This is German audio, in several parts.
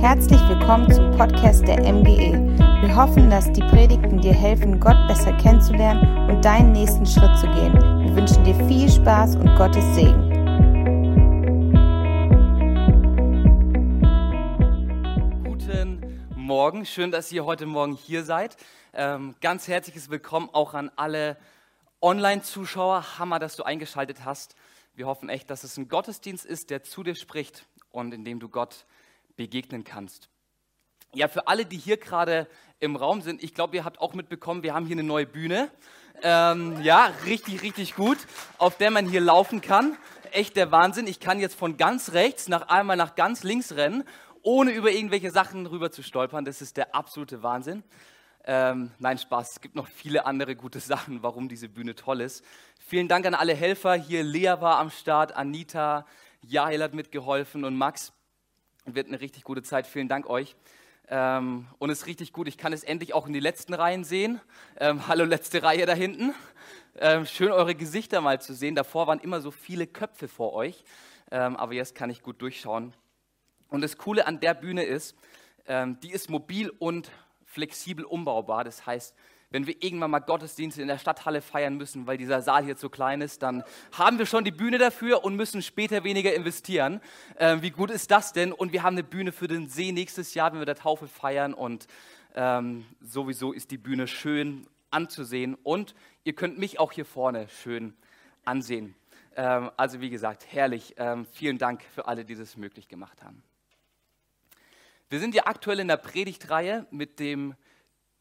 Herzlich willkommen zum Podcast der MGE. Wir hoffen, dass die Predigten dir helfen, Gott besser kennenzulernen und deinen nächsten Schritt zu gehen. Wir wünschen dir viel Spaß und Gottes Segen. Guten Morgen, schön, dass ihr heute Morgen hier seid. Ähm, ganz herzliches Willkommen auch an alle Online-Zuschauer. Hammer, dass du eingeschaltet hast. Wir hoffen echt, dass es ein Gottesdienst ist, der zu dir spricht und in dem du Gott begegnen kannst. Ja, für alle, die hier gerade im Raum sind, ich glaube, ihr habt auch mitbekommen, wir haben hier eine neue Bühne. Ähm, ja, richtig, richtig gut, auf der man hier laufen kann. Echt der Wahnsinn. Ich kann jetzt von ganz rechts nach einmal nach ganz links rennen, ohne über irgendwelche Sachen rüber zu stolpern. Das ist der absolute Wahnsinn. Ähm, nein, Spaß. Es gibt noch viele andere gute Sachen, warum diese Bühne toll ist. Vielen Dank an alle Helfer. Hier Lea war am Start, Anita, Jael hat mitgeholfen und Max. Wird eine richtig gute Zeit. Vielen Dank euch. Ähm, und es ist richtig gut. Ich kann es endlich auch in die letzten Reihen sehen. Ähm, hallo, letzte Reihe da hinten. Ähm, schön, eure Gesichter mal zu sehen. Davor waren immer so viele Köpfe vor euch. Ähm, aber jetzt kann ich gut durchschauen. Und das Coole an der Bühne ist, ähm, die ist mobil und flexibel umbaubar. Das heißt, wenn wir irgendwann mal Gottesdienste in der Stadthalle feiern müssen, weil dieser Saal hier zu klein ist, dann haben wir schon die Bühne dafür und müssen später weniger investieren. Ähm, wie gut ist das denn? Und wir haben eine Bühne für den See nächstes Jahr, wenn wir der Taufe feiern. Und ähm, sowieso ist die Bühne schön anzusehen. Und ihr könnt mich auch hier vorne schön ansehen. Ähm, also wie gesagt, herrlich. Ähm, vielen Dank für alle, die das möglich gemacht haben. Wir sind ja aktuell in der Predigtreihe mit dem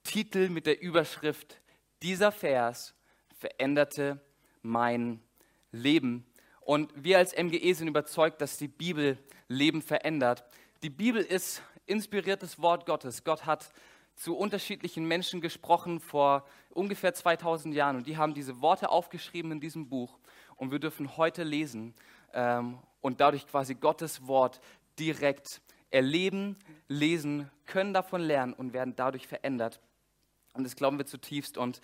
Titel, mit der Überschrift Dieser Vers veränderte mein Leben. Und wir als MGE sind überzeugt, dass die Bibel Leben verändert. Die Bibel ist inspiriertes Wort Gottes. Gott hat zu unterschiedlichen Menschen gesprochen vor ungefähr 2000 Jahren und die haben diese Worte aufgeschrieben in diesem Buch und wir dürfen heute lesen ähm, und dadurch quasi Gottes Wort direkt erleben, lesen, können davon lernen und werden dadurch verändert. Und das glauben wir zutiefst. Und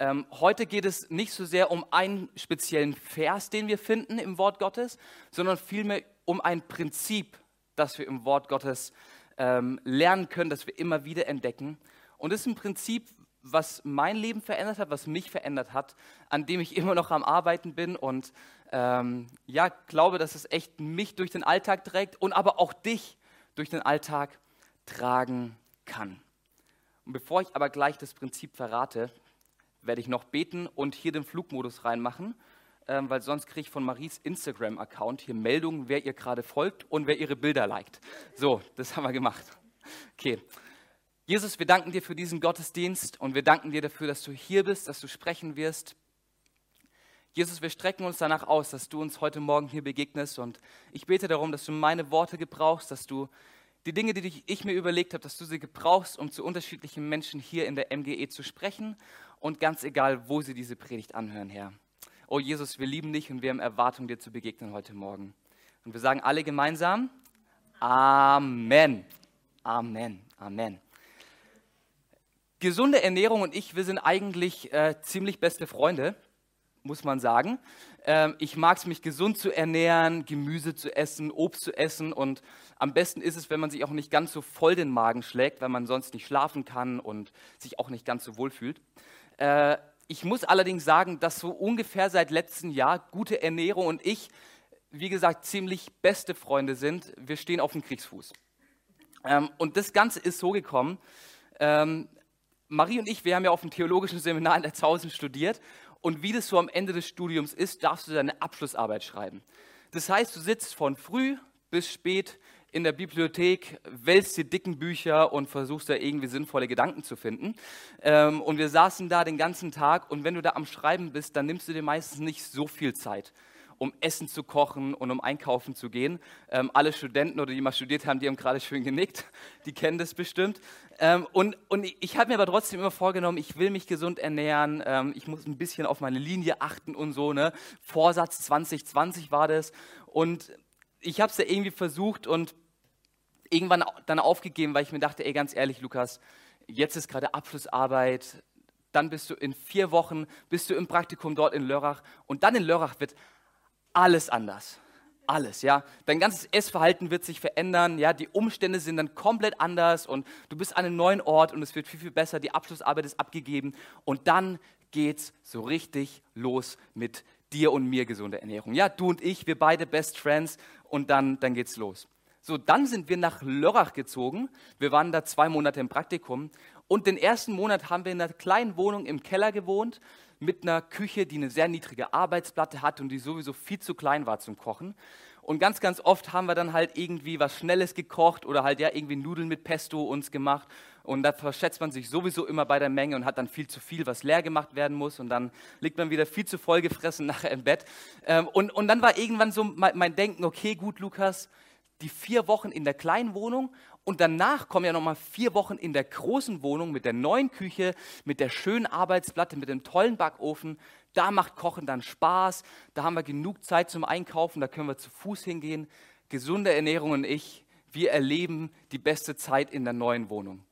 ähm, heute geht es nicht so sehr um einen speziellen Vers, den wir finden im Wort Gottes, sondern vielmehr um ein Prinzip, das wir im Wort Gottes ähm, lernen können, das wir immer wieder entdecken. Und das ist ein Prinzip, was mein Leben verändert hat, was mich verändert hat, an dem ich immer noch am Arbeiten bin und ähm, ja, glaube, dass es echt mich durch den Alltag trägt und aber auch dich durch den Alltag tragen kann. Und bevor ich aber gleich das Prinzip verrate, werde ich noch beten und hier den Flugmodus reinmachen, ähm, weil sonst kriege ich von Maries Instagram-Account hier Meldungen, wer ihr gerade folgt und wer ihre Bilder liked. So, das haben wir gemacht. Okay. Jesus, wir danken dir für diesen Gottesdienst und wir danken dir dafür, dass du hier bist, dass du sprechen wirst. Jesus, wir strecken uns danach aus, dass du uns heute Morgen hier begegnest und ich bete darum, dass du meine Worte gebrauchst, dass du die Dinge, die ich mir überlegt habe, dass du sie gebrauchst, um zu unterschiedlichen Menschen hier in der MGE zu sprechen und ganz egal, wo sie diese Predigt anhören, Herr. Oh Jesus, wir lieben dich und wir haben Erwartung, dir zu begegnen heute Morgen. Und wir sagen alle gemeinsam, Amen, Amen, Amen. Gesunde Ernährung und ich, wir sind eigentlich äh, ziemlich beste Freunde muss man sagen. Ähm, ich mag es, mich gesund zu ernähren, Gemüse zu essen, Obst zu essen und am besten ist es, wenn man sich auch nicht ganz so voll den Magen schlägt, weil man sonst nicht schlafen kann und sich auch nicht ganz so wohl fühlt. Äh, ich muss allerdings sagen, dass so ungefähr seit letztem Jahr gute Ernährung und ich, wie gesagt, ziemlich beste Freunde sind. Wir stehen auf dem Kriegsfuß. Ähm, und das Ganze ist so gekommen, ähm, Marie und ich, wir haben ja auf dem theologischen Seminar in der Zausen studiert und wie das so am Ende des Studiums ist, darfst du deine Abschlussarbeit schreiben. Das heißt, du sitzt von früh bis spät in der Bibliothek, wälzt dir dicken Bücher und versuchst da irgendwie sinnvolle Gedanken zu finden. Ähm, und wir saßen da den ganzen Tag und wenn du da am Schreiben bist, dann nimmst du dir meistens nicht so viel Zeit um Essen zu kochen und um einkaufen zu gehen. Ähm, alle Studenten oder die mal studiert haben, die haben gerade schön genickt, die kennen das bestimmt. Ähm, und, und ich habe mir aber trotzdem immer vorgenommen, ich will mich gesund ernähren, ähm, ich muss ein bisschen auf meine Linie achten und so. Ne? Vorsatz 2020 war das. Und ich habe es ja irgendwie versucht und irgendwann dann aufgegeben, weil ich mir dachte, ey, ganz ehrlich, Lukas, jetzt ist gerade Abschlussarbeit, dann bist du in vier Wochen, bist du im Praktikum dort in Lörrach und dann in Lörrach wird alles anders. alles, ja. Dein ganzes Essverhalten wird sich verändern, ja. Die Umstände sind dann komplett anders und du bist an einem neuen Ort und es wird viel, viel besser. Die Abschlussarbeit ist abgegeben und dann geht's so richtig los mit dir und mir gesunde Ernährung. Ja, du und ich, wir beide Best Friends und dann, dann geht's los. So, dann sind wir nach Lörrach gezogen. Wir waren da zwei Monate im Praktikum und den ersten Monat haben wir in einer kleinen Wohnung im Keller gewohnt mit einer Küche, die eine sehr niedrige Arbeitsplatte hat und die sowieso viel zu klein war zum Kochen. Und ganz, ganz oft haben wir dann halt irgendwie was Schnelles gekocht oder halt ja irgendwie Nudeln mit Pesto uns gemacht. Und da verschätzt man sich sowieso immer bei der Menge und hat dann viel zu viel, was leer gemacht werden muss. Und dann liegt man wieder viel zu voll gefressen nachher im Bett. Ähm, und, und dann war irgendwann so mein Denken, okay, gut, Lukas, die vier Wochen in der kleinen Wohnung und danach kommen ja nochmal vier Wochen in der großen Wohnung mit der neuen Küche, mit der schönen Arbeitsplatte, mit dem tollen Backofen. Da macht Kochen dann Spaß. Da haben wir genug Zeit zum Einkaufen. Da können wir zu Fuß hingehen. Gesunde Ernährung und ich, wir erleben die beste Zeit in der neuen Wohnung.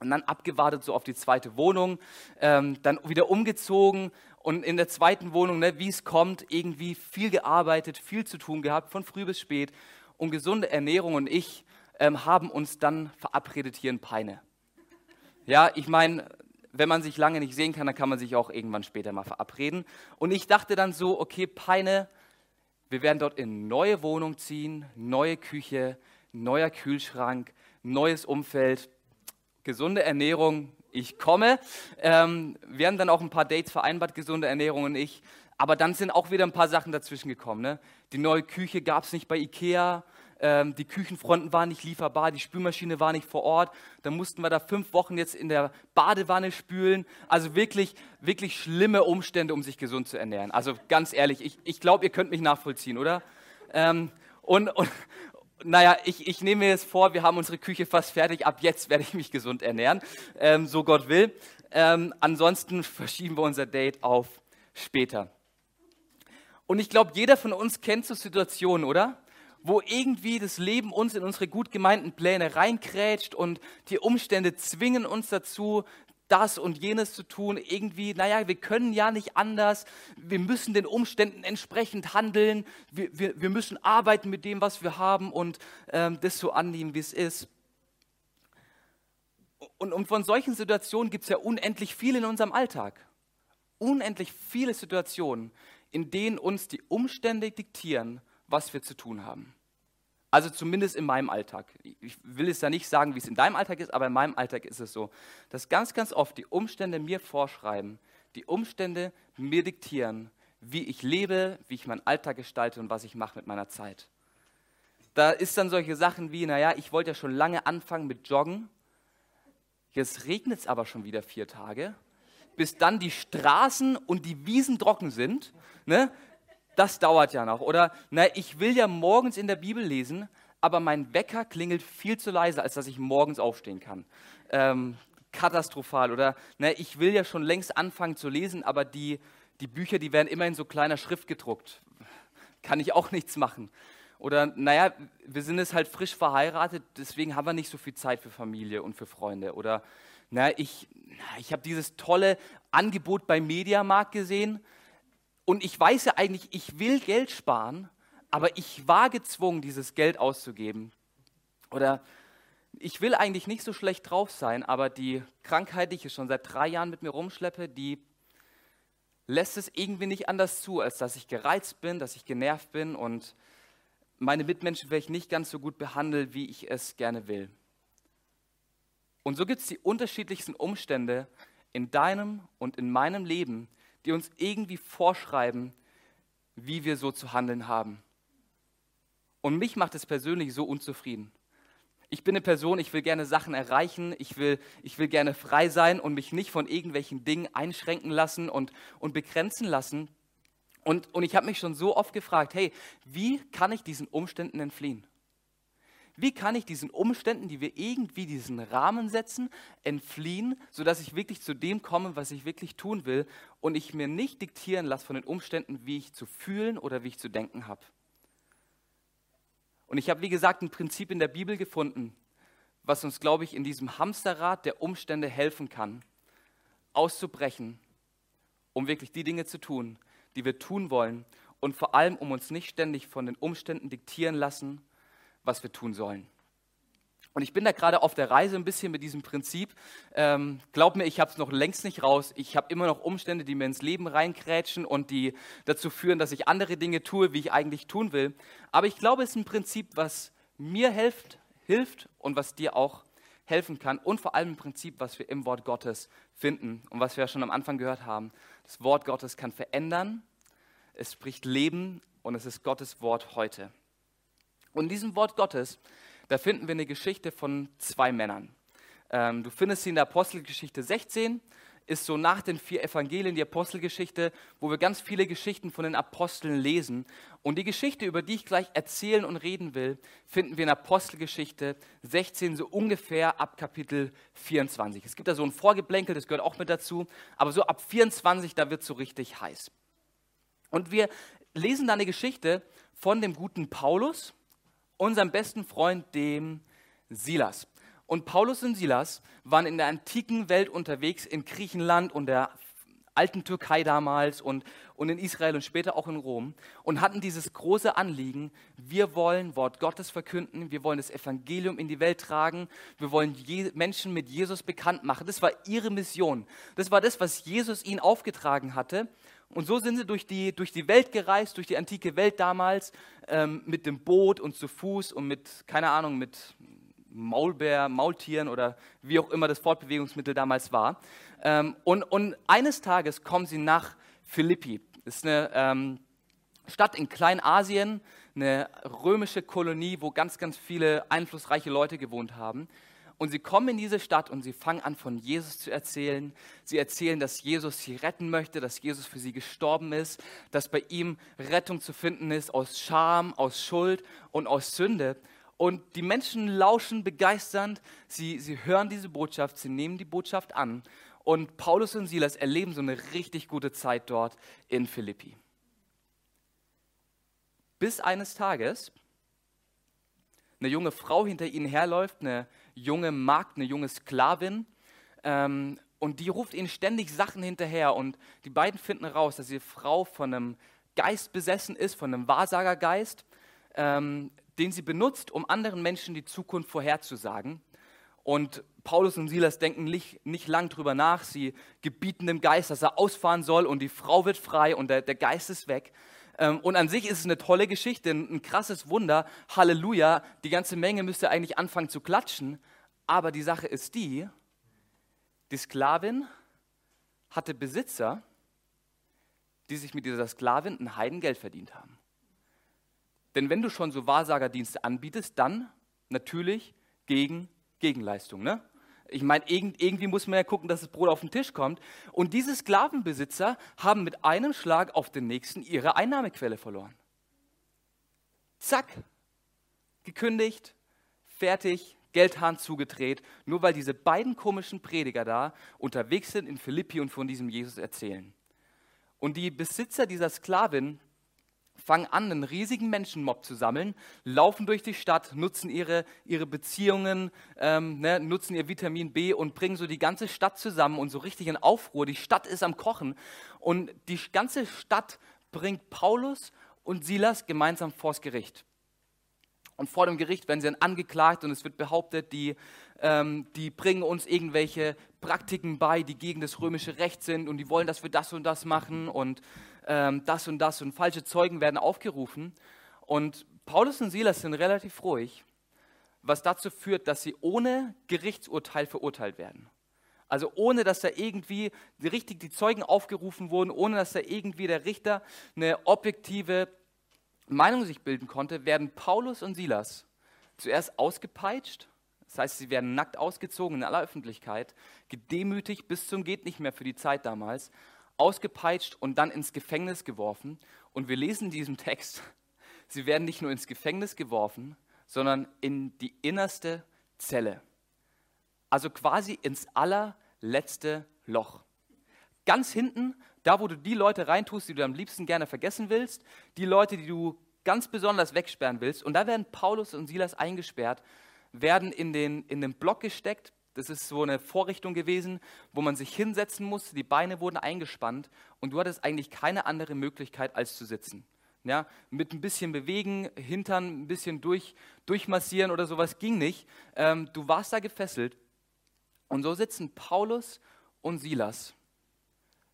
Und dann abgewartet so auf die zweite Wohnung, ähm, dann wieder umgezogen und in der zweiten Wohnung, ne, wie es kommt, irgendwie viel gearbeitet, viel zu tun gehabt, von früh bis spät. Und gesunde Ernährung und ich, ähm, haben uns dann verabredet hier in Peine. Ja, ich meine, wenn man sich lange nicht sehen kann, dann kann man sich auch irgendwann später mal verabreden. Und ich dachte dann so, okay, Peine, wir werden dort in neue Wohnung ziehen, neue Küche, neuer Kühlschrank, neues Umfeld, gesunde Ernährung. Ich komme. Ähm, wir haben dann auch ein paar Dates vereinbart, gesunde Ernährung und ich. Aber dann sind auch wieder ein paar Sachen dazwischen gekommen. Ne? Die neue Küche gab es nicht bei Ikea ähm, die Küchenfronten waren nicht lieferbar, die Spülmaschine war nicht vor Ort. Dann mussten wir da fünf Wochen jetzt in der Badewanne spülen. Also wirklich, wirklich schlimme Umstände, um sich gesund zu ernähren. Also ganz ehrlich, ich, ich glaube, ihr könnt mich nachvollziehen, oder? Ähm, und, und, naja, ich, ich nehme mir jetzt vor, wir haben unsere Küche fast fertig. Ab jetzt werde ich mich gesund ernähren, ähm, so Gott will. Ähm, ansonsten verschieben wir unser Date auf später. Und ich glaube, jeder von uns kennt so Situationen, oder? wo irgendwie das Leben uns in unsere gut gemeinten Pläne reinkrätscht und die Umstände zwingen uns dazu, das und jenes zu tun. Irgendwie, naja, wir können ja nicht anders. Wir müssen den Umständen entsprechend handeln. Wir, wir, wir müssen arbeiten mit dem, was wir haben und ähm, das so annehmen, wie es ist. Und, und von solchen Situationen gibt es ja unendlich viel in unserem Alltag. Unendlich viele Situationen, in denen uns die Umstände diktieren, was wir zu tun haben. Also zumindest in meinem Alltag. Ich will es ja nicht sagen, wie es in deinem Alltag ist, aber in meinem Alltag ist es so, dass ganz, ganz oft die Umstände mir vorschreiben, die Umstände mir diktieren, wie ich lebe, wie ich meinen Alltag gestalte und was ich mache mit meiner Zeit. Da ist dann solche Sachen wie, naja, ich wollte ja schon lange anfangen mit Joggen, jetzt regnet es aber schon wieder vier Tage, bis dann die Straßen und die Wiesen trocken sind. Ne? das dauert ja noch. Oder, na, ich will ja morgens in der Bibel lesen, aber mein Wecker klingelt viel zu leise, als dass ich morgens aufstehen kann. Ähm, katastrophal. Oder, na, ich will ja schon längst anfangen zu lesen, aber die, die Bücher, die werden immer in so kleiner Schrift gedruckt. Kann ich auch nichts machen. Oder, naja, wir sind jetzt halt frisch verheiratet, deswegen haben wir nicht so viel Zeit für Familie und für Freunde. Oder, na, ich, ich habe dieses tolle Angebot beim Mediamarkt gesehen und ich weiß ja eigentlich, ich will Geld sparen, aber ich war gezwungen, dieses Geld auszugeben. Oder ich will eigentlich nicht so schlecht drauf sein, aber die Krankheit, die ich schon seit drei Jahren mit mir rumschleppe, die lässt es irgendwie nicht anders zu, als dass ich gereizt bin, dass ich genervt bin und meine Mitmenschen vielleicht nicht ganz so gut behandle, wie ich es gerne will. Und so gibt es die unterschiedlichsten Umstände in deinem und in meinem Leben, die uns irgendwie vorschreiben, wie wir so zu handeln haben. Und mich macht es persönlich so unzufrieden. Ich bin eine Person, ich will gerne Sachen erreichen, ich will, ich will gerne frei sein und mich nicht von irgendwelchen Dingen einschränken lassen und, und begrenzen lassen. Und, und ich habe mich schon so oft gefragt, hey, wie kann ich diesen Umständen entfliehen? Wie kann ich diesen Umständen, die wir irgendwie diesen Rahmen setzen, entfliehen, sodass ich wirklich zu dem komme, was ich wirklich tun will und ich mir nicht diktieren lasse von den Umständen, wie ich zu fühlen oder wie ich zu denken habe. Und ich habe, wie gesagt, ein Prinzip in der Bibel gefunden, was uns, glaube ich, in diesem Hamsterrad der Umstände helfen kann, auszubrechen, um wirklich die Dinge zu tun, die wir tun wollen und vor allem, um uns nicht ständig von den Umständen diktieren lassen, was wir tun sollen. Und ich bin da gerade auf der Reise ein bisschen mit diesem Prinzip. Ähm, glaub mir, ich habe es noch längst nicht raus. Ich habe immer noch Umstände, die mir ins Leben reinkrätschen und die dazu führen, dass ich andere Dinge tue, wie ich eigentlich tun will. Aber ich glaube, es ist ein Prinzip, was mir hilft, hilft und was dir auch helfen kann. Und vor allem ein Prinzip, was wir im Wort Gottes finden und was wir ja schon am Anfang gehört haben. Das Wort Gottes kann verändern, es spricht Leben und es ist Gottes Wort heute. Und in diesem Wort Gottes da finden wir eine Geschichte von zwei Männern. Ähm, du findest sie in der Apostelgeschichte 16, ist so nach den vier Evangelien die Apostelgeschichte, wo wir ganz viele Geschichten von den Aposteln lesen. Und die Geschichte, über die ich gleich erzählen und reden will, finden wir in Apostelgeschichte 16 so ungefähr ab Kapitel 24. Es gibt da so ein Vorgeblänkel, das gehört auch mit dazu, aber so ab 24, da wird es so richtig heiß. Und wir lesen da eine Geschichte von dem guten Paulus, unserem besten Freund, dem Silas. Und Paulus und Silas waren in der antiken Welt unterwegs, in Griechenland und der alten Türkei damals und, und in Israel und später auch in Rom und hatten dieses große Anliegen, wir wollen Wort Gottes verkünden, wir wollen das Evangelium in die Welt tragen, wir wollen Je Menschen mit Jesus bekannt machen. Das war ihre Mission. Das war das, was Jesus ihnen aufgetragen hatte. Und so sind sie durch die, durch die Welt gereist, durch die antike Welt damals, ähm, mit dem Boot und zu Fuß und mit, keine Ahnung, mit Maulbär, Maultieren oder wie auch immer das Fortbewegungsmittel damals war. Ähm, und, und, eines Tages kommen sie nach Philippi. Das ist eine ähm, Stadt in Kleinasien, eine römische Kolonie, wo ganz, ganz viele einflussreiche Leute gewohnt haben. Und sie kommen in diese Stadt und sie fangen an, von Jesus zu erzählen. Sie erzählen, dass Jesus sie retten möchte, dass Jesus für sie gestorben ist, dass bei ihm Rettung zu finden ist aus Scham, aus Schuld und aus Sünde. Und die Menschen lauschen begeisternd, sie, sie hören diese Botschaft, sie nehmen die Botschaft an. Und Paulus und Silas erleben so eine richtig gute Zeit dort in Philippi. Bis eines Tages eine junge Frau hinter ihnen herläuft, eine junge Magd, eine junge Sklavin. Ähm, und die ruft ihnen ständig Sachen hinterher. Und die beiden finden raus, dass die Frau von einem Geist besessen ist, von einem Wahrsagergeist, ähm, den sie benutzt, um anderen Menschen die Zukunft vorherzusagen. Und Paulus und Silas denken nicht, nicht lang drüber nach. Sie gebieten dem Geist, dass er ausfahren soll und die Frau wird frei und der, der Geist ist weg. Ähm, und an sich ist es eine tolle Geschichte, ein, krasses Wunder. Halleluja, die ganze Menge müsste eigentlich anfangen zu klatschen. Aber die Sache ist die, die Sklavin hatte Besitzer, die sich mit dieser Sklavin ein Heidengeld verdient haben. Denn wenn du schon so Wahrsagerdienste anbietest, dann natürlich gegen Gegenleistung. Ne? Ich meine, irgendwie muss man ja gucken, dass das Brot auf den Tisch kommt. Und diese Sklavenbesitzer haben mit einem Schlag auf den nächsten ihre Einnahmequelle verloren. Zack, gekündigt, fertig, Geldhahn zugedreht, nur weil diese beiden komischen Prediger da unterwegs sind in Philippi und von diesem Jesus erzählen. Und die Besitzer dieser Sklavin fangen an, einen riesigen Menschenmob zu sammeln, laufen durch die Stadt, nutzen ihre, ihre Beziehungen, ähm, ne, nutzen ihr Vitamin B und bringen so die ganze Stadt zusammen und so richtig in Aufruhr. Die Stadt ist am Kochen und die ganze Stadt bringt Paulus und Silas gemeinsam vors Gericht. Und vor dem Gericht werden sie dann angeklagt und es wird behauptet, die, ähm, die bringen uns irgendwelche Praktiken bei, die gegen das römische Recht sind und die wollen, dass wir das und das machen und ähm, das und das und falsche Zeugen werden aufgerufen. Und Paulus und Silas sind relativ ruhig, was dazu führt, dass sie ohne Gerichtsurteil verurteilt werden. Also ohne, dass da irgendwie richtig die Zeugen aufgerufen wurden, ohne dass da irgendwie der Richter eine objektive Meinung sich bilden konnte, werden Paulus und Silas zuerst ausgepeitscht. Das heißt, sie werden nackt ausgezogen in aller Öffentlichkeit, gedemütigt bis zum geht nicht mehr für die Zeit damals ausgepeitscht und dann ins Gefängnis geworfen. Und wir lesen in diesem Text, sie werden nicht nur ins Gefängnis geworfen, sondern in die innerste Zelle. Also quasi ins allerletzte Loch. Ganz hinten, da wo du die Leute reintust, die du am liebsten gerne vergessen willst, die Leute, die du ganz besonders wegsperren willst. Und da werden Paulus und Silas eingesperrt, werden in den, in den Block gesteckt, das ist so eine Vorrichtung gewesen, wo man sich hinsetzen musste, die Beine wurden eingespannt und du hattest eigentlich keine andere Möglichkeit als zu sitzen. Ja, mit ein bisschen bewegen, Hintern ein bisschen durch, durchmassieren oder sowas ging nicht. Ähm, du warst da gefesselt. Und so sitzen Paulus und Silas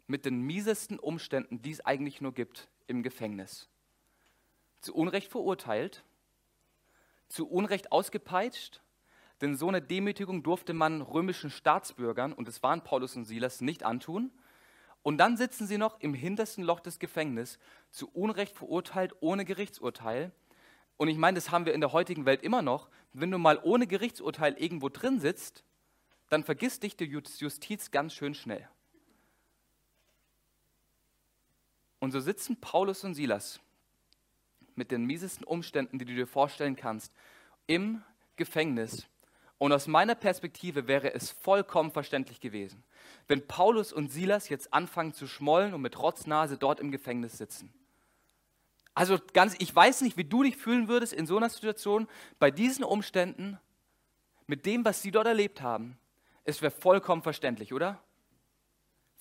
mit den miesesten Umständen, die es eigentlich nur gibt, im Gefängnis. Zu Unrecht verurteilt, zu Unrecht ausgepeitscht, denn so eine Demütigung durfte man römischen Staatsbürgern, und es waren Paulus und Silas, nicht antun. Und dann sitzen sie noch im hintersten Loch des Gefängnisses, zu Unrecht verurteilt, ohne Gerichtsurteil. Und ich meine, das haben wir in der heutigen Welt immer noch. Wenn du mal ohne Gerichtsurteil irgendwo drin sitzt, dann vergisst dich die Justiz ganz schön schnell. Und so sitzen Paulus und Silas mit den miesesten Umständen, die du dir vorstellen kannst, im Gefängnis. Und aus meiner Perspektive wäre es vollkommen verständlich gewesen, wenn Paulus und Silas jetzt anfangen zu schmollen und mit Rotznase dort im Gefängnis sitzen. Also ganz, ich weiß nicht, wie du dich fühlen würdest in so einer Situation, bei diesen Umständen, mit dem, was sie dort erlebt haben. Es wäre vollkommen verständlich, oder?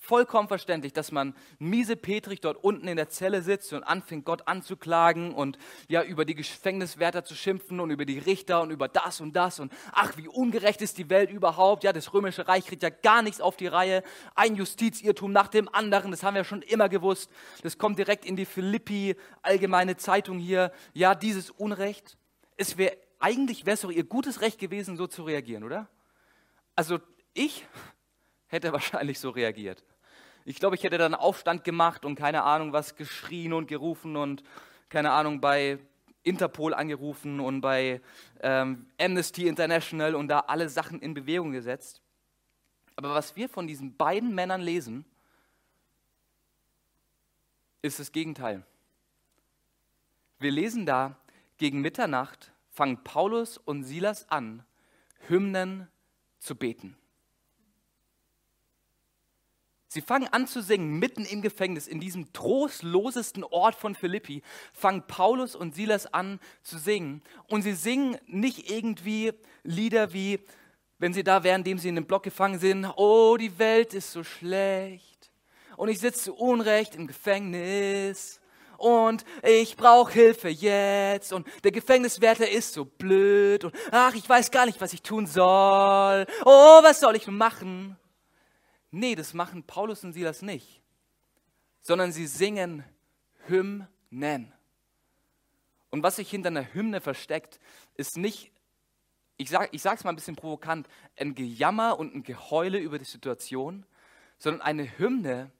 Vollkommen verständlich, dass man miese Petrich dort unten in der Zelle sitzt und anfängt, Gott anzuklagen und ja über die Gefängniswärter zu schimpfen und über die Richter und über das und das und ach, wie ungerecht ist die Welt überhaupt. Ja, das römische Reich kriegt ja gar nichts auf die Reihe. Ein Justizirrtum nach dem anderen, das haben wir schon immer gewusst. Das kommt direkt in die Philippi allgemeine Zeitung hier. Ja, dieses Unrecht. Es wäre eigentlich wäre es doch ihr gutes Recht gewesen, so zu reagieren, oder? Also ich hätte wahrscheinlich so reagiert. Ich glaube, ich hätte dann Aufstand gemacht und keine Ahnung was geschrien und gerufen und keine Ahnung bei Interpol angerufen und bei ähm, Amnesty International und da alle Sachen in Bewegung gesetzt. Aber was wir von diesen beiden Männern lesen, ist das Gegenteil. Wir lesen da, gegen Mitternacht fangen Paulus und Silas an, Hymnen zu beten. Sie fangen an zu singen, mitten im Gefängnis, in diesem trostlosesten Ort von Philippi, fangen Paulus und Silas an zu singen. Und sie singen nicht irgendwie Lieder wie, wenn sie da wären, indem sie in dem Block gefangen sind, oh, die Welt ist so schlecht und ich sitze zu Unrecht im Gefängnis und ich brauche Hilfe jetzt und der Gefängniswärter ist so blöd und ach, ich weiß gar nicht, was ich tun soll. Oh, was soll ich machen? Nee, das machen Paulus und Silas nicht, sondern sie singen Hymnen. Und was sich hinter einer Hymne versteckt, ist nicht, ich sage ich es mal ein bisschen provokant, ein Gejammer und ein Geheule über die Situation, sondern eine Hymne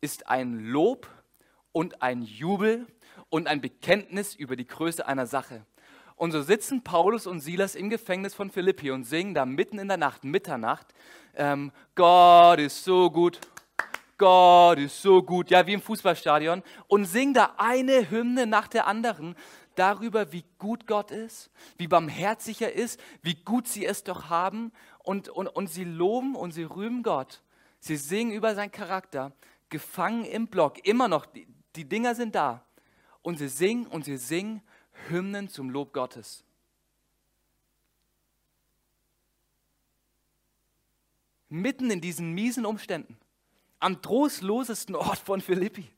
ist ein Lob und ein Jubel und ein Bekenntnis über die Größe einer Sache. Und so sitzen Paulus und Silas im Gefängnis von Philippi und singen da mitten in der Nacht, Mitternacht, ähm, Gott ist so gut, Gott ist so gut, ja, wie im Fußballstadion, und singen da eine Hymne nach der anderen darüber, wie gut Gott ist, wie barmherzig er ist, wie gut sie es doch haben. Und, und, und sie loben und sie rühmen Gott. Sie singen über seinen Charakter, gefangen im Block, immer noch, die, die Dinger sind da. Und sie singen und sie singen Hymnen zum Lob Gottes. Mitten in diesen miesen Umständen, am trostlosesten Ort von Philippi,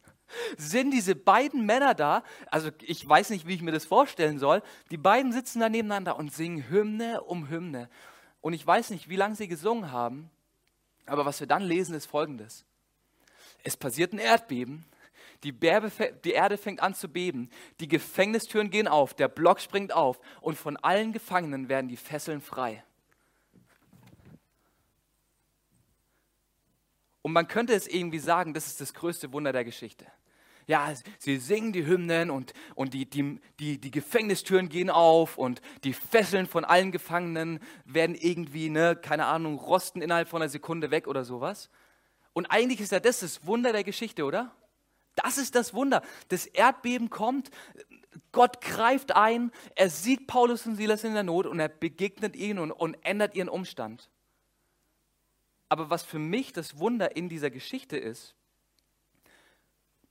sind diese beiden Männer da. Also ich weiß nicht, wie ich mir das vorstellen soll. Die beiden sitzen da nebeneinander und singen Hymne um Hymne. Und ich weiß nicht, wie lange sie gesungen haben, aber was wir dann lesen, ist folgendes. Es passiert ein Erdbeben die, Berbe, die Erde fängt an zu beben, die Gefängnistüren gehen auf, der Block springt auf und von allen Gefangenen werden die Fesseln frei. Und man könnte es irgendwie sagen, das ist das größte Wunder der Geschichte. Ja, sie singen die Hymnen und, und die, die, die, die Gefängnistüren gehen auf und die Fesseln von allen Gefangenen werden irgendwie, ne, keine Ahnung, rosten innerhalb von einer Sekunde weg oder sowas. Und eigentlich ist ja das das Wunder der Geschichte, oder? Das ist das Wunder. Das Erdbeben kommt, Gott greift ein, er sieht Paulus und Silas in der Not und er begegnet ihnen und, und ändert ihren Umstand. Aber was für mich das Wunder in dieser Geschichte ist,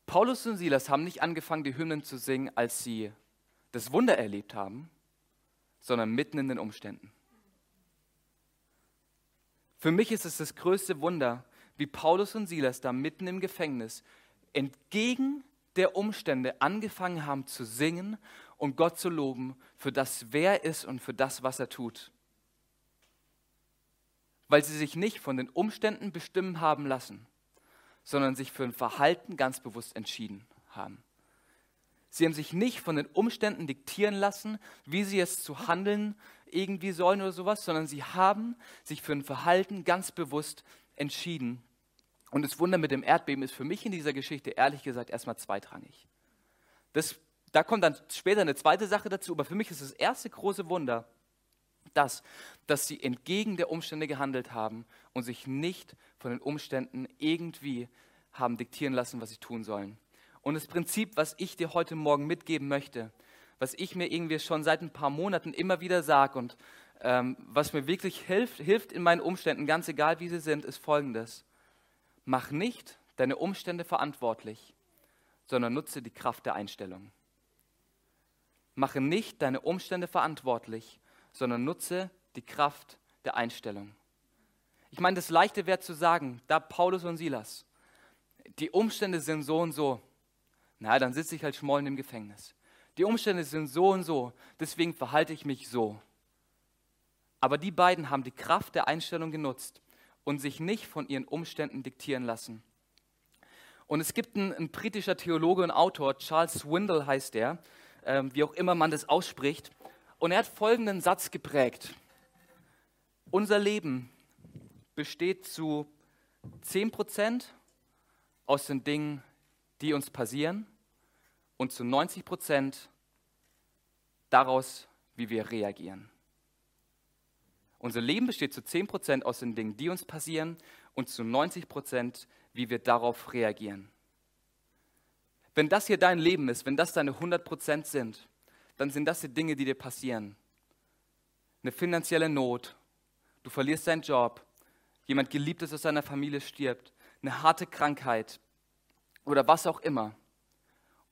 Paulus und Silas haben nicht angefangen, die Hymnen zu singen, als sie das Wunder erlebt haben, sondern mitten in den Umständen. Für mich ist es das größte Wunder, wie Paulus und Silas da mitten im Gefängnis entgegen der Umstände angefangen haben zu singen und Gott zu loben für das, wer er ist und für das, was er tut. Weil sie sich nicht von den Umständen bestimmen haben lassen, sondern sich für ein Verhalten ganz bewusst entschieden haben. Sie haben sich nicht von den Umständen diktieren lassen, wie sie jetzt zu handeln irgendwie sollen oder sowas, sondern sie haben sich für ein Verhalten ganz bewusst entschieden. Und das Wunder mit dem Erdbeben ist für mich in dieser Geschichte ehrlich gesagt erstmal zweitrangig. Das, da kommt dann später eine zweite Sache dazu, aber für mich ist das erste große Wunder das, dass sie entgegen der Umstände gehandelt haben und sich nicht von den Umständen irgendwie haben diktieren lassen, was sie tun sollen. Und das Prinzip, was ich dir heute Morgen mitgeben möchte, was ich mir irgendwie schon seit ein paar Monaten immer wieder sage und ähm, was mir wirklich hilft, hilft in meinen Umständen, ganz egal wie sie sind, ist folgendes. Mach nicht deine Umstände verantwortlich, sondern nutze die Kraft der Einstellung. Mache nicht deine Umstände verantwortlich, sondern nutze die Kraft der Einstellung. Ich meine, das Leichte wäre zu sagen, da Paulus und Silas, die Umstände sind so und so, na, dann sitze ich halt schmollen im Gefängnis. Die Umstände sind so und so, deswegen verhalte ich mich so. Aber die beiden haben die Kraft der Einstellung genutzt und sich nicht von ihren Umständen diktieren lassen. Und es gibt einen, ein britischer Theologe und Autor, Charles Swindle heißt er, äh, wie auch immer man das ausspricht, und er hat folgenden Satz geprägt. Unser Leben besteht zu 10% aus den Dingen, die uns passieren und zu 90 Prozent daraus, wie wir reagieren. Unser Leben besteht zu 10 Prozent aus den Dingen, die uns passieren und zu 90 Prozent, wie wir darauf reagieren. Wenn das hier dein Leben ist, wenn das deine 100 Prozent sind, dann sind das die Dinge, die dir passieren. Eine finanzielle Not, du verlierst deinen Job, jemand Geliebtes aus deiner Familie stirbt, eine harte Krankheit oder was auch immer.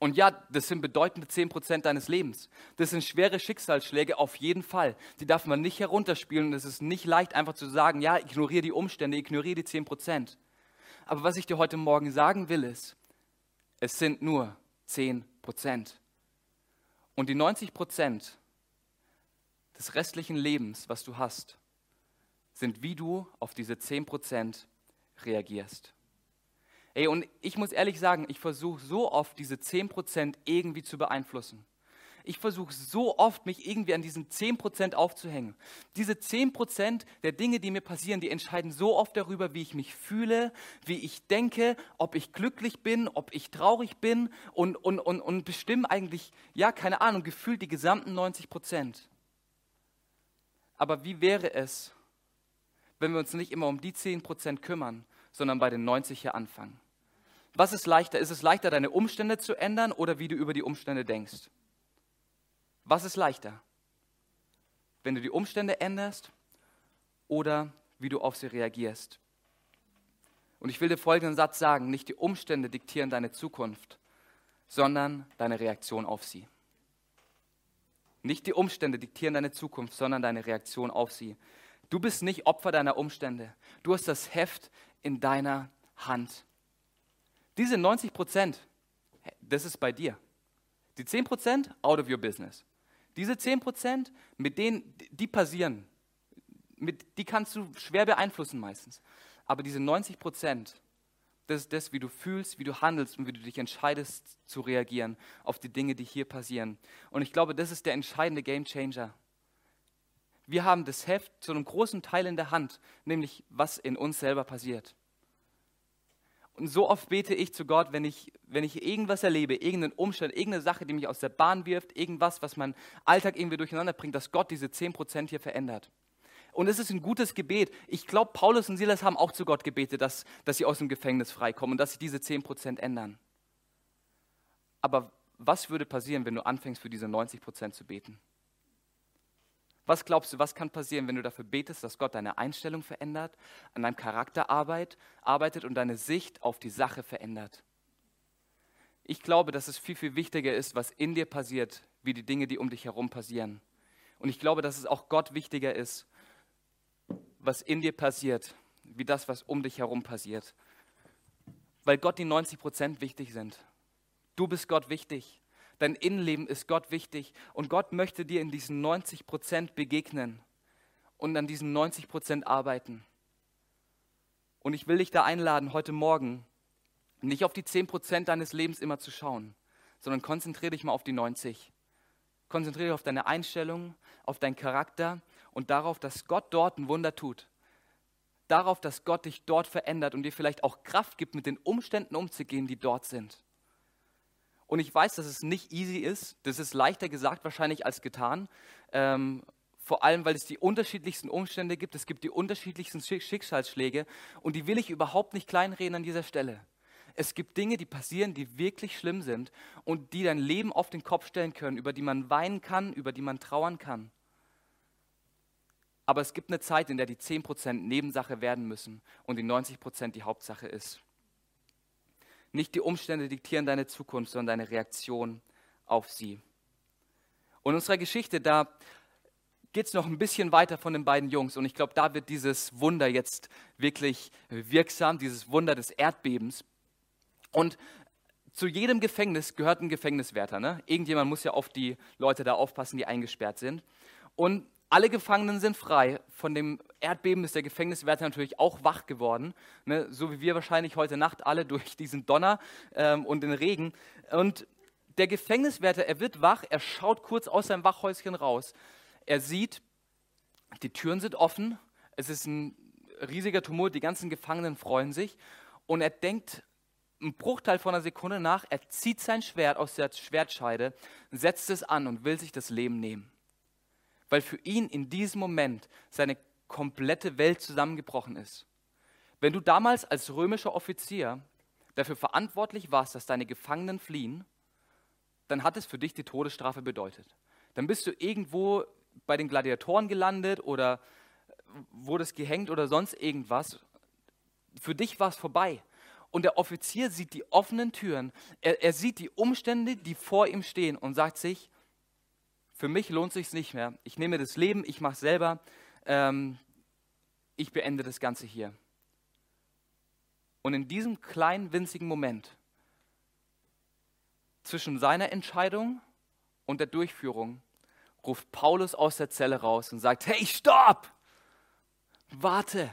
Und ja, das sind bedeutende 10% deines Lebens. Das sind schwere Schicksalsschläge auf jeden Fall. Die darf man nicht herunterspielen und es ist nicht leicht einfach zu sagen, ja, ignoriere die Umstände, ignoriere die 10%. Aber was ich dir heute Morgen sagen will, ist, es sind nur 10%. Und die 90% des restlichen Lebens, was du hast, sind, wie du auf diese 10% reagierst. Ey, und ich muss ehrlich sagen, ich versuche so oft, diese 10% irgendwie zu beeinflussen. Ich versuche so oft, mich irgendwie an diesen 10% aufzuhängen. Diese 10% der Dinge, die mir passieren, die entscheiden so oft darüber, wie ich mich fühle, wie ich denke, ob ich glücklich bin, ob ich traurig bin und, und, und, und bestimmen eigentlich, ja, keine Ahnung, gefühlt die gesamten 90%. Aber wie wäre es, wenn wir uns nicht immer um die 10% kümmern, sondern bei den 90 hier anfangen. Was ist leichter? Ist es leichter, deine Umstände zu ändern oder wie du über die Umstände denkst? Was ist leichter? Wenn du die Umstände änderst oder wie du auf sie reagierst? Und ich will dir folgenden Satz sagen, nicht die Umstände diktieren deine Zukunft, sondern deine Reaktion auf sie. Nicht die Umstände diktieren deine Zukunft, sondern deine Reaktion auf sie. Du bist nicht Opfer deiner Umstände. Du hast das Heft in deiner Hand. Diese 90 Prozent, das ist bei dir. Die 10 Prozent, out of your business. Diese 10 Prozent, mit denen, die passieren, mit, die kannst du schwer beeinflussen meistens. Aber diese 90 Prozent, das ist das, wie du fühlst, wie du handelst und wie du dich entscheidest zu reagieren auf die Dinge, die hier passieren. Und ich glaube, das ist der entscheidende Game Changer. Wir haben das Heft zu einem großen Teil in der Hand, nämlich was in uns selber passiert. Und so oft bete ich zu Gott, wenn ich, wenn ich irgendwas erlebe, irgendeinen Umstand, irgendeine Sache, die mich aus der Bahn wirft, irgendwas, was meinen Alltag irgendwie durcheinander bringt, dass Gott diese 10% hier verändert. Und es ist ein gutes Gebet. Ich glaube, Paulus und Silas haben auch zu Gott gebetet, dass, dass sie aus dem Gefängnis freikommen und dass sich diese 10% ändern. Aber was würde passieren, wenn du anfängst, für diese 90% zu beten? Was glaubst du, was kann passieren, wenn du dafür betest, dass Gott deine Einstellung verändert, an deinem Charakter arbeit, arbeitet und deine Sicht auf die Sache verändert? Ich glaube, dass es viel, viel wichtiger ist, was in dir passiert, wie die Dinge, die um dich herum passieren. Und ich glaube, dass es auch Gott wichtiger ist, was in dir passiert, wie das, was um dich herum passiert. Weil Gott die 90 Prozent wichtig sind. Du bist Gott wichtig. Dein Innenleben ist Gott wichtig. Und Gott möchte dir in diesen 90 Prozent begegnen und an diesen 90 Prozent arbeiten. Und ich will dich da einladen, heute Morgen nicht auf die 10 Prozent deines Lebens immer zu schauen, sondern konzentriere dich mal auf die 90. Konzentriere dich auf deine Einstellung, auf deinen Charakter und darauf, dass Gott dort ein Wunder tut. Darauf, dass Gott dich dort verändert und dir vielleicht auch Kraft gibt, mit den Umständen umzugehen, die dort sind. Und ich weiß, dass es nicht easy ist. Das ist leichter gesagt wahrscheinlich als getan. Ähm, vor allem, weil es die unterschiedlichsten Umstände gibt. Es gibt die unterschiedlichsten Schicksalsschläge. Und die will ich überhaupt nicht kleinreden an dieser Stelle. Es gibt Dinge, die passieren, die wirklich schlimm sind und die dein Leben auf den Kopf stellen können, über die man weinen kann, über die man trauern kann. Aber es gibt eine Zeit, in der die 10% Nebensache werden müssen und die 90% die Hauptsache ist. Nicht die Umstände diktieren deine Zukunft, sondern deine Reaktion auf sie. Und in unserer Geschichte, da geht es noch ein bisschen weiter von den beiden Jungs. Und ich glaube, da wird dieses Wunder jetzt wirklich wirksam, dieses Wunder des Erdbebens. Und zu jedem Gefängnis gehört ein Gefängniswärter. Ne? Irgendjemand muss ja auf die Leute da aufpassen, die eingesperrt sind. Und alle Gefangenen sind frei. Von dem Erdbeben ist der Gefängniswärter natürlich auch wach geworden, ne? so wie wir wahrscheinlich heute Nacht alle durch diesen Donner ähm, und den Regen. Und der Gefängniswärter, er wird wach, er schaut kurz aus seinem Wachhäuschen raus. Er sieht, die Türen sind offen, es ist ein riesiger Tumult, die ganzen Gefangenen freuen sich. Und er denkt einen Bruchteil von einer Sekunde nach, er zieht sein Schwert aus der Schwertscheide, setzt es an und will sich das Leben nehmen. Weil für ihn in diesem Moment seine komplette Welt zusammengebrochen ist. Wenn du damals als römischer Offizier dafür verantwortlich warst, dass deine Gefangenen fliehen, dann hat es für dich die Todesstrafe bedeutet. Dann bist du irgendwo bei den Gladiatoren gelandet oder wurdest gehängt oder sonst irgendwas. Für dich war es vorbei. Und der Offizier sieht die offenen Türen, er, er sieht die Umstände, die vor ihm stehen und sagt sich, für mich lohnt sich nicht mehr. Ich nehme das Leben, ich mache es selber, ähm, ich beende das Ganze hier. Und in diesem kleinen, winzigen Moment zwischen seiner Entscheidung und der Durchführung ruft Paulus aus der Zelle raus und sagt, hey, stopp! Warte,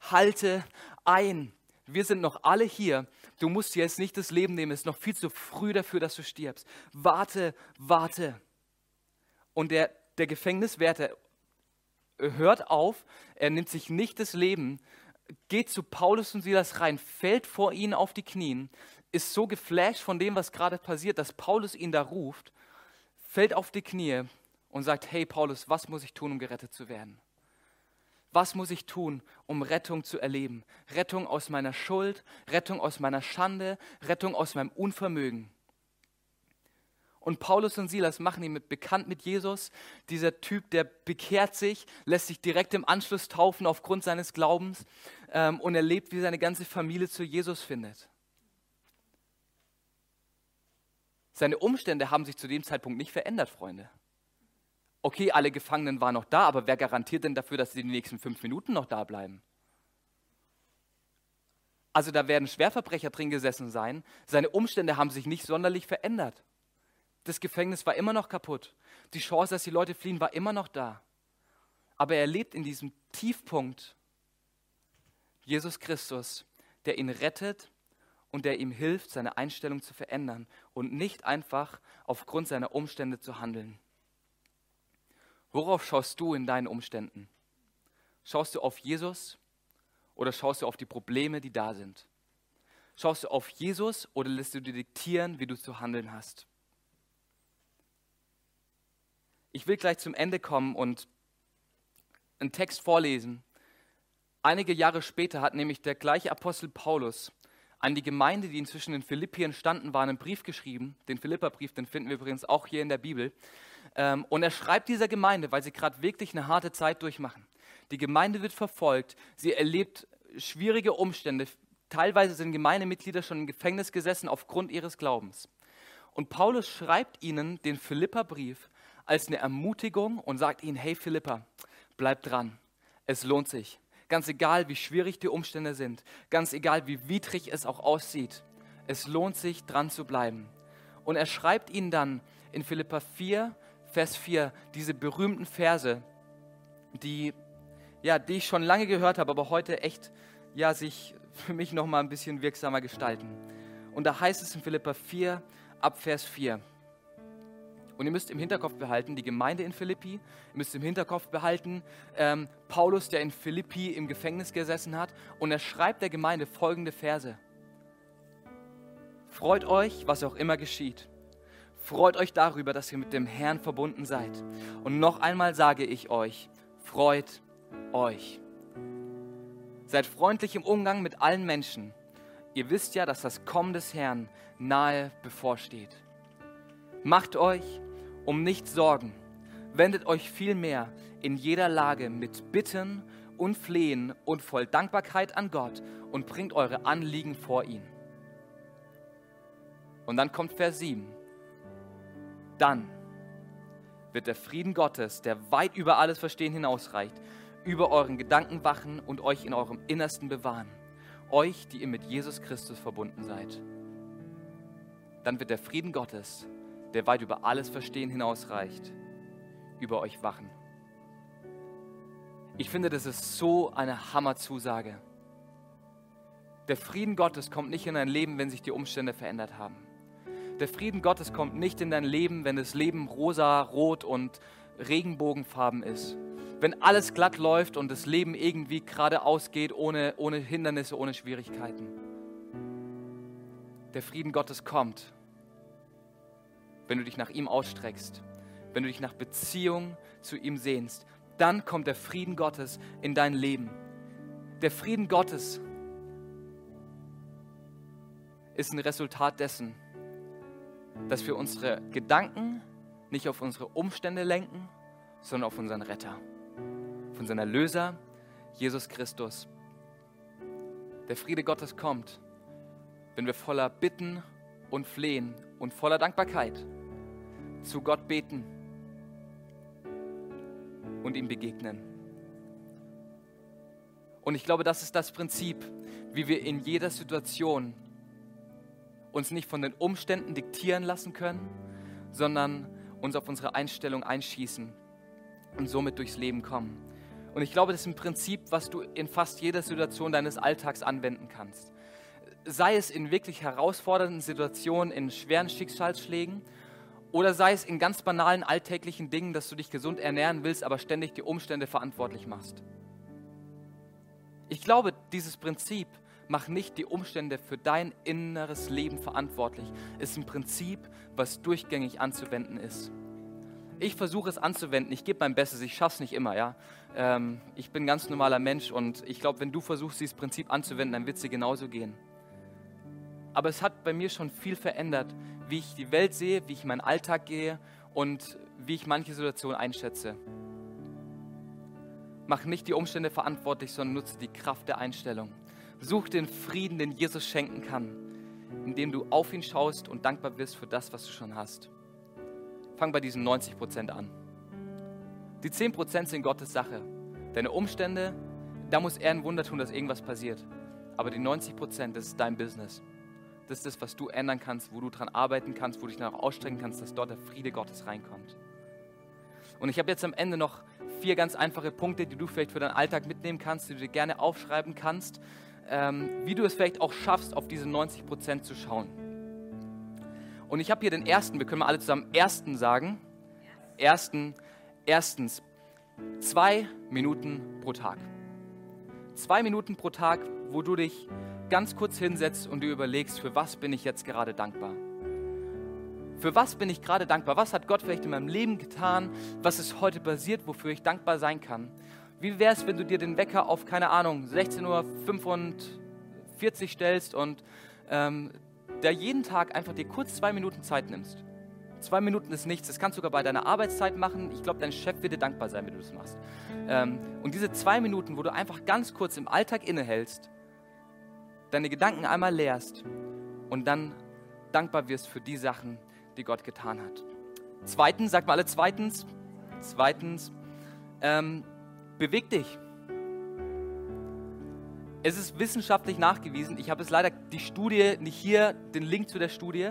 halte ein wir sind noch alle hier. Du musst jetzt nicht das Leben nehmen, es ist noch viel zu früh dafür, dass du stirbst. Warte, warte. Und der, der Gefängniswärter hört auf, er nimmt sich nicht das Leben, geht zu Paulus und Silas rein, fällt vor ihnen auf die Knien, ist so geflasht von dem, was gerade passiert, dass Paulus ihn da ruft, fällt auf die Knie und sagt, hey Paulus, was muss ich tun, um gerettet zu werden? Was muss ich tun, um Rettung zu erleben? Rettung aus meiner Schuld, Rettung aus meiner Schande, Rettung aus meinem Unvermögen. Und Paulus und Silas machen ihn mit, bekannt mit Jesus. Dieser Typ, der bekehrt sich, lässt sich direkt im Anschluss taufen aufgrund seines Glaubens ähm, und erlebt, wie seine ganze Familie zu Jesus findet. Seine Umstände haben sich zu dem Zeitpunkt nicht verändert, Freunde okay, alle Gefangenen waren noch da, aber wer garantiert denn dafür, dass sie die nächsten fünf Minuten noch da bleiben? Also da werden Schwerverbrecher drin gesessen sein. Seine Umstände haben sich nicht sonderlich verändert. Das Gefängnis war immer noch kaputt. Die Chance, dass die Leute fliehen, war immer noch da. Aber er lebt in diesem Tiefpunkt Jesus Christus, der ihn rettet und der ihm hilft, seine Einstellung zu verändern und nicht einfach aufgrund seiner Umstände zu handeln. Worauf schaust du in deinen Umständen? Schaust du auf Jesus oder schaust du auf die Probleme, die da sind? Schaust du auf Jesus oder lässt du dir diktieren, wie du zu handeln hast? Ich will gleich zum Ende kommen und einen Text vorlesen. Einige Jahre später hat nämlich der gleiche Apostel Paulus an die Gemeinde, die inzwischen in Philippien standen, war einen Brief geschrieben. Den Philipperbrief, den finden wir übrigens auch hier in der Bibel. Ähm, und er schreibt dieser Gemeinde, weil sie gerade wirklich eine harte Zeit durchmachen. Die Gemeinde wird verfolgt, sie erlebt schwierige Umstände. Teilweise sind Gemeindemitglieder schon im Gefängnis gesessen aufgrund ihres Glaubens. Und Paulus schreibt ihnen den Philipperbrief als eine Ermutigung und sagt ihnen, hey Philippa, bleib dran, es lohnt sich. Ganz egal, wie schwierig die Umstände sind, ganz egal, wie widrig es auch aussieht, es lohnt sich, dran zu bleiben. Und er schreibt ihnen dann in Philippa 4, Vers 4, diese berühmten Verse, die, ja, die ich schon lange gehört habe, aber heute echt ja, sich für mich noch mal ein bisschen wirksamer gestalten. Und da heißt es in Philippa 4, ab Vers 4. Und ihr müsst im Hinterkopf behalten, die Gemeinde in Philippi, ihr müsst im Hinterkopf behalten, ähm, Paulus, der in Philippi im Gefängnis gesessen hat, und er schreibt der Gemeinde folgende Verse. Freut euch, was auch immer geschieht. Freut euch darüber, dass ihr mit dem Herrn verbunden seid. Und noch einmal sage ich euch, freut euch. Seid freundlich im Umgang mit allen Menschen. Ihr wisst ja, dass das Kommen des Herrn nahe bevorsteht. Macht euch um nichts Sorgen. Wendet euch vielmehr in jeder Lage mit Bitten und Flehen und voll Dankbarkeit an Gott und bringt eure Anliegen vor ihn. Und dann kommt Vers 7. Dann wird der Frieden Gottes, der weit über alles Verstehen hinausreicht, über euren Gedanken wachen und euch in eurem Innersten bewahren. Euch, die ihr mit Jesus Christus verbunden seid. Dann wird der Frieden Gottes, der weit über alles Verstehen hinausreicht, über euch wachen. Ich finde, das ist so eine Hammerzusage. Der Frieden Gottes kommt nicht in dein Leben, wenn sich die Umstände verändert haben. Der Frieden Gottes kommt nicht in dein Leben, wenn das Leben rosa, rot und regenbogenfarben ist. Wenn alles glatt läuft und das Leben irgendwie geradeaus geht, ohne, ohne Hindernisse, ohne Schwierigkeiten. Der Frieden Gottes kommt, wenn du dich nach ihm ausstreckst, wenn du dich nach Beziehung zu ihm sehnst, dann kommt der Frieden Gottes in dein Leben. Der Frieden Gottes ist ein Resultat dessen, dass wir unsere Gedanken nicht auf unsere Umstände lenken, sondern auf unseren Retter, auf unseren Erlöser, Jesus Christus. Der Friede Gottes kommt, wenn wir voller Bitten und Flehen und voller Dankbarkeit zu Gott beten und ihm begegnen. Und ich glaube, das ist das Prinzip, wie wir in jeder Situation uns nicht von den Umständen diktieren lassen können, sondern uns auf unsere Einstellung einschießen und somit durchs Leben kommen. Und ich glaube, das ist ein Prinzip, was du in fast jeder Situation deines Alltags anwenden kannst. Sei es in wirklich herausfordernden Situationen, in schweren Schicksalsschlägen oder sei es in ganz banalen alltäglichen Dingen, dass du dich gesund ernähren willst, aber ständig die Umstände verantwortlich machst. Ich glaube, dieses Prinzip, mach nicht die Umstände für dein inneres Leben verantwortlich, ist ein Prinzip, was durchgängig anzuwenden ist. Ich versuche es anzuwenden, ich gebe mein Bestes, ich schaffe es nicht immer, ja. Ähm, ich bin ein ganz normaler Mensch und ich glaube, wenn du versuchst, dieses Prinzip anzuwenden, dann wird es dir genauso gehen. Aber es hat bei mir schon viel verändert, wie ich die Welt sehe, wie ich meinen Alltag gehe und wie ich manche Situationen einschätze. Mach nicht die Umstände verantwortlich, sondern nutze die Kraft der Einstellung. Such den Frieden, den Jesus schenken kann, indem du auf ihn schaust und dankbar wirst für das, was du schon hast. Fang bei diesen 90 Prozent an. Die 10 Prozent sind Gottes Sache. Deine Umstände, da muss er ein Wunder tun, dass irgendwas passiert. Aber die 90 Prozent, das ist dein Business. Das ist das, was du ändern kannst, wo du dran arbeiten kannst, wo du dich danach ausstrecken kannst, dass dort der Friede Gottes reinkommt. Und ich habe jetzt am Ende noch vier ganz einfache Punkte, die du vielleicht für deinen Alltag mitnehmen kannst, die du dir gerne aufschreiben kannst, ähm, wie du es vielleicht auch schaffst, auf diese 90 Prozent zu schauen. Und ich habe hier den ersten, wir können mal alle zusammen ersten sagen. Ersten, erstens, zwei Minuten pro Tag. Zwei Minuten pro Tag, wo du dich ganz kurz hinsetzt und du überlegst, für was bin ich jetzt gerade dankbar? Für was bin ich gerade dankbar? Was hat Gott vielleicht in meinem Leben getan? Was ist heute passiert, wofür ich dankbar sein kann? Wie wäre es, wenn du dir den Wecker auf, keine Ahnung, 16.45 Uhr stellst und ähm, da jeden Tag einfach dir kurz zwei Minuten Zeit nimmst? Zwei Minuten ist nichts, das kannst du sogar bei deiner Arbeitszeit machen. Ich glaube, dein Chef wird dir dankbar sein, wenn du das machst. Ähm, und diese zwei Minuten, wo du einfach ganz kurz im Alltag innehältst, deine Gedanken einmal leerst und dann dankbar wirst für die Sachen, die Gott getan hat. Zweitens, sag mal alle zweitens, zweitens, ähm, beweg dich. Es ist wissenschaftlich nachgewiesen, ich habe es leider die Studie, nicht hier, den Link zu der Studie,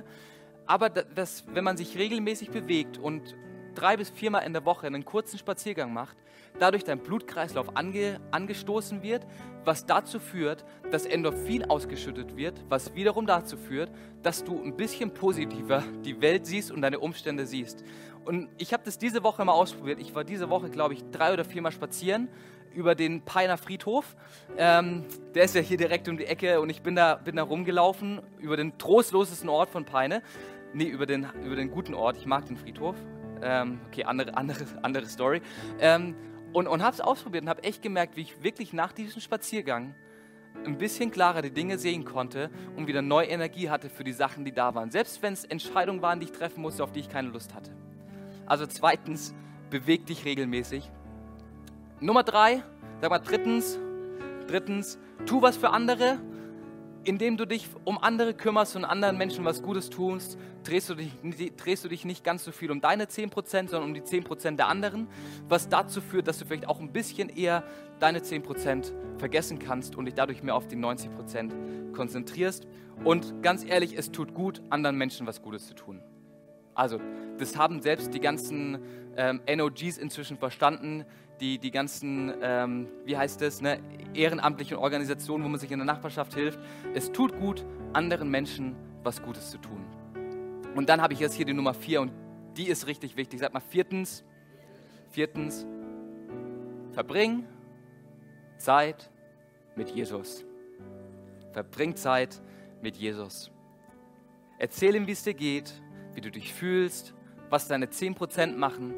aber das, wenn man sich regelmäßig bewegt und drei bis viermal in der Woche einen kurzen Spaziergang macht, dadurch dein Blutkreislauf ange, angestoßen wird, was dazu führt, dass Endorphin ausgeschüttet wird, was wiederum dazu führt, dass du ein bisschen positiver die Welt siehst und deine Umstände siehst. Und ich habe das diese Woche mal ausprobiert. Ich war diese Woche, glaube ich, drei oder viermal spazieren über den Peiner Friedhof. Ähm, der ist ja hier direkt um die Ecke und ich bin da, bin da rumgelaufen über den trostlosesten Ort von Peine. Nee, über den, über den guten Ort. Ich mag den Friedhof. Ähm, okay, andere, andere, andere Story. Ähm, und und habe es ausprobiert und habe echt gemerkt, wie ich wirklich nach diesem Spaziergang ein bisschen klarer die Dinge sehen konnte und wieder neue Energie hatte für die Sachen, die da waren. Selbst wenn es Entscheidungen waren, die ich treffen musste, auf die ich keine Lust hatte. Also zweitens, beweg dich regelmäßig. Nummer drei, sag mal drittens, drittens, tu was für andere indem du dich um andere kümmerst und anderen Menschen was Gutes tust, drehst du dich, drehst du dich nicht ganz so viel um deine 10%, sondern um die 10% der anderen, was dazu führt, dass du vielleicht auch ein bisschen eher deine 10% vergessen kannst und dich dadurch mehr auf die 90% konzentrierst. Und ganz ehrlich, es tut gut, anderen Menschen was Gutes zu tun. Also, das haben selbst die ganzen ähm, NOGs inzwischen verstanden, die, die ganzen, ähm, wie heißt es, ne, ehrenamtlichen Organisationen, wo man sich in der Nachbarschaft hilft. Es tut gut, anderen Menschen was Gutes zu tun. Und dann habe ich jetzt hier die Nummer vier und die ist richtig wichtig. Sag mal, viertens, viertens, verbring Zeit mit Jesus. Verbring Zeit mit Jesus. Erzähl ihm, wie es dir geht, wie du dich fühlst, was deine 10% machen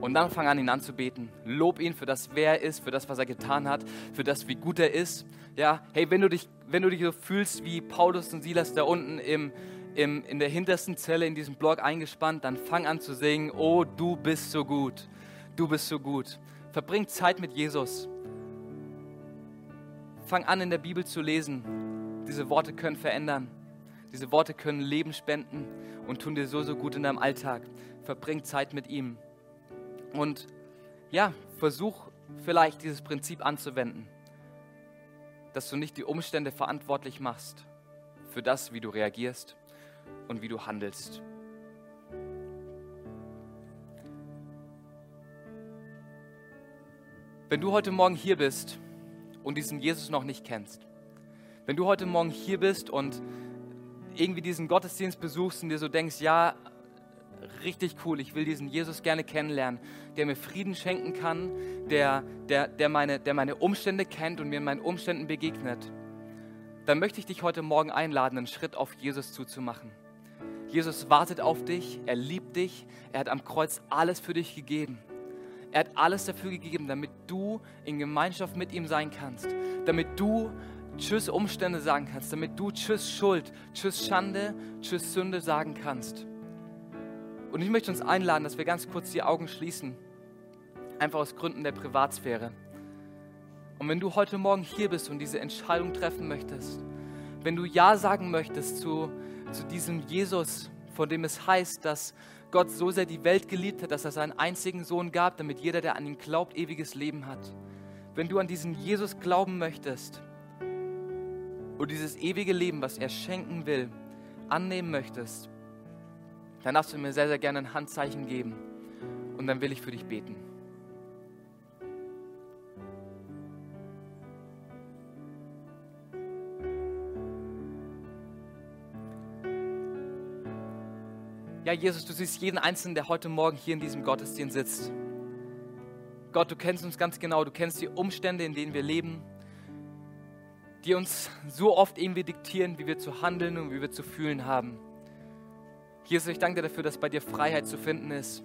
und dann fang an, ihn anzubeten. Lob ihn für das, wer er ist, für das, was er getan hat, für das, wie gut er ist. Ja, hey, wenn du dich, wenn du dich so fühlst wie Paulus und Silas da unten im, im, in der hintersten Zelle in diesem Block eingespannt, dann fang an zu singen, oh, du bist so gut. Du bist so gut. Verbring Zeit mit Jesus. Fang an, in der Bibel zu lesen. Diese Worte können verändern. Diese Worte können Leben spenden und tun dir so, so gut in deinem Alltag. Verbring Zeit mit ihm. Und ja, versuch vielleicht dieses Prinzip anzuwenden, dass du nicht die Umstände verantwortlich machst für das, wie du reagierst und wie du handelst. Wenn du heute Morgen hier bist und diesen Jesus noch nicht kennst, wenn du heute Morgen hier bist und irgendwie diesen Gottesdienst besuchst und dir so denkst, ja, richtig cool, ich will diesen Jesus gerne kennenlernen, der mir Frieden schenken kann, der, der, der, meine, der meine Umstände kennt und mir in meinen Umständen begegnet, dann möchte ich dich heute Morgen einladen, einen Schritt auf Jesus zuzumachen. Jesus wartet auf dich, er liebt dich, er hat am Kreuz alles für dich gegeben. Er hat alles dafür gegeben, damit du in Gemeinschaft mit ihm sein kannst, damit du Tschüss Umstände sagen kannst, damit du Tschüss Schuld, Tschüss Schande, Tschüss Sünde sagen kannst. Und ich möchte uns einladen, dass wir ganz kurz die Augen schließen. Einfach aus Gründen der Privatsphäre. Und wenn du heute Morgen hier bist und diese Entscheidung treffen möchtest, wenn du Ja sagen möchtest zu, zu diesem Jesus, von dem es heißt, dass Gott so sehr die Welt geliebt hat, dass er seinen einzigen Sohn gab, damit jeder, der an ihn glaubt, ewiges Leben hat. Wenn du an diesen Jesus glauben möchtest und dieses ewige Leben, was er schenken will, annehmen möchtest, dann darfst du mir sehr, sehr gerne ein Handzeichen geben und dann will ich für dich beten. Ja, Jesus, du siehst jeden Einzelnen, der heute Morgen hier in diesem Gottesdienst sitzt. Gott, du kennst uns ganz genau, du kennst die Umstände, in denen wir leben, die uns so oft irgendwie diktieren, wie wir zu handeln und wie wir zu fühlen haben. Jesus, ich danke dir dafür, dass bei dir Freiheit zu finden ist.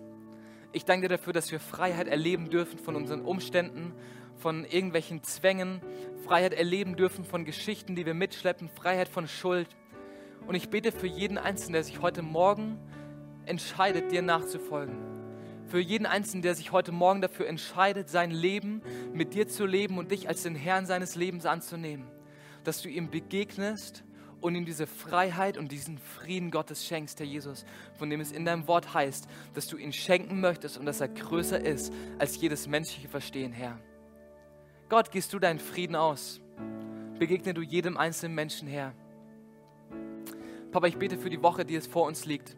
Ich danke dir dafür, dass wir Freiheit erleben dürfen von unseren Umständen, von irgendwelchen Zwängen, Freiheit erleben dürfen von Geschichten, die wir mitschleppen, Freiheit von Schuld. Und ich bete für jeden Einzelnen, der sich heute Morgen entscheidet, dir nachzufolgen. Für jeden Einzelnen, der sich heute Morgen dafür entscheidet, sein Leben mit dir zu leben und dich als den Herrn seines Lebens anzunehmen. Dass du ihm begegnest und ihm diese Freiheit und diesen Frieden Gottes schenkst, Herr Jesus, von dem es in deinem Wort heißt, dass du ihn schenken möchtest und dass er größer ist als jedes menschliche Verstehen, Herr. Gott, gehst du deinen Frieden aus. Begegne du jedem einzelnen Menschen, Herr. Papa, ich bete für die Woche, die es vor uns liegt.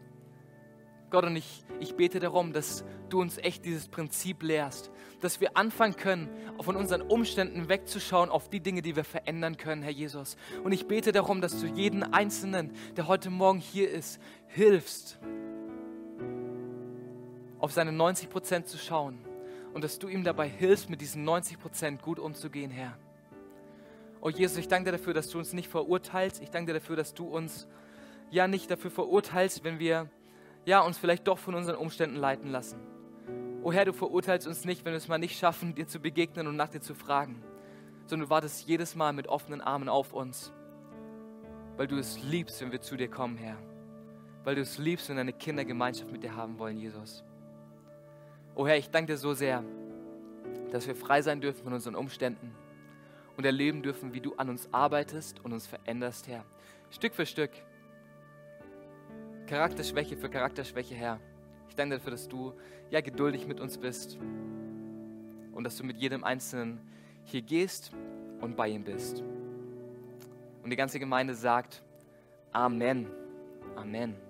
Gott, und ich, ich bete darum, dass du uns echt dieses Prinzip lehrst, dass wir anfangen können, von unseren Umständen wegzuschauen auf die Dinge, die wir verändern können, Herr Jesus. Und ich bete darum, dass du jeden Einzelnen, der heute Morgen hier ist, hilfst, auf seine 90 Prozent zu schauen und dass du ihm dabei hilfst, mit diesen 90 Prozent gut umzugehen, Herr. Oh Jesus, ich danke dir dafür, dass du uns nicht verurteilst. Ich danke dir dafür, dass du uns ja nicht dafür verurteilst, wenn wir ja, uns vielleicht doch von unseren Umständen leiten lassen. O Herr, du verurteilst uns nicht, wenn wir es mal nicht schaffen, dir zu begegnen und nach dir zu fragen, sondern du wartest jedes Mal mit offenen Armen auf uns, weil du es liebst, wenn wir zu dir kommen, Herr. Weil du es liebst, wenn deine Kinder Gemeinschaft mit dir haben wollen, Jesus. O Herr, ich danke dir so sehr, dass wir frei sein dürfen von unseren Umständen und erleben dürfen, wie du an uns arbeitest und uns veränderst, Herr. Stück für Stück. Charakterschwäche für Charakterschwäche, Herr. Ich danke dafür, dass du ja geduldig mit uns bist und dass du mit jedem Einzelnen hier gehst und bei ihm bist. Und die ganze Gemeinde sagt Amen. Amen.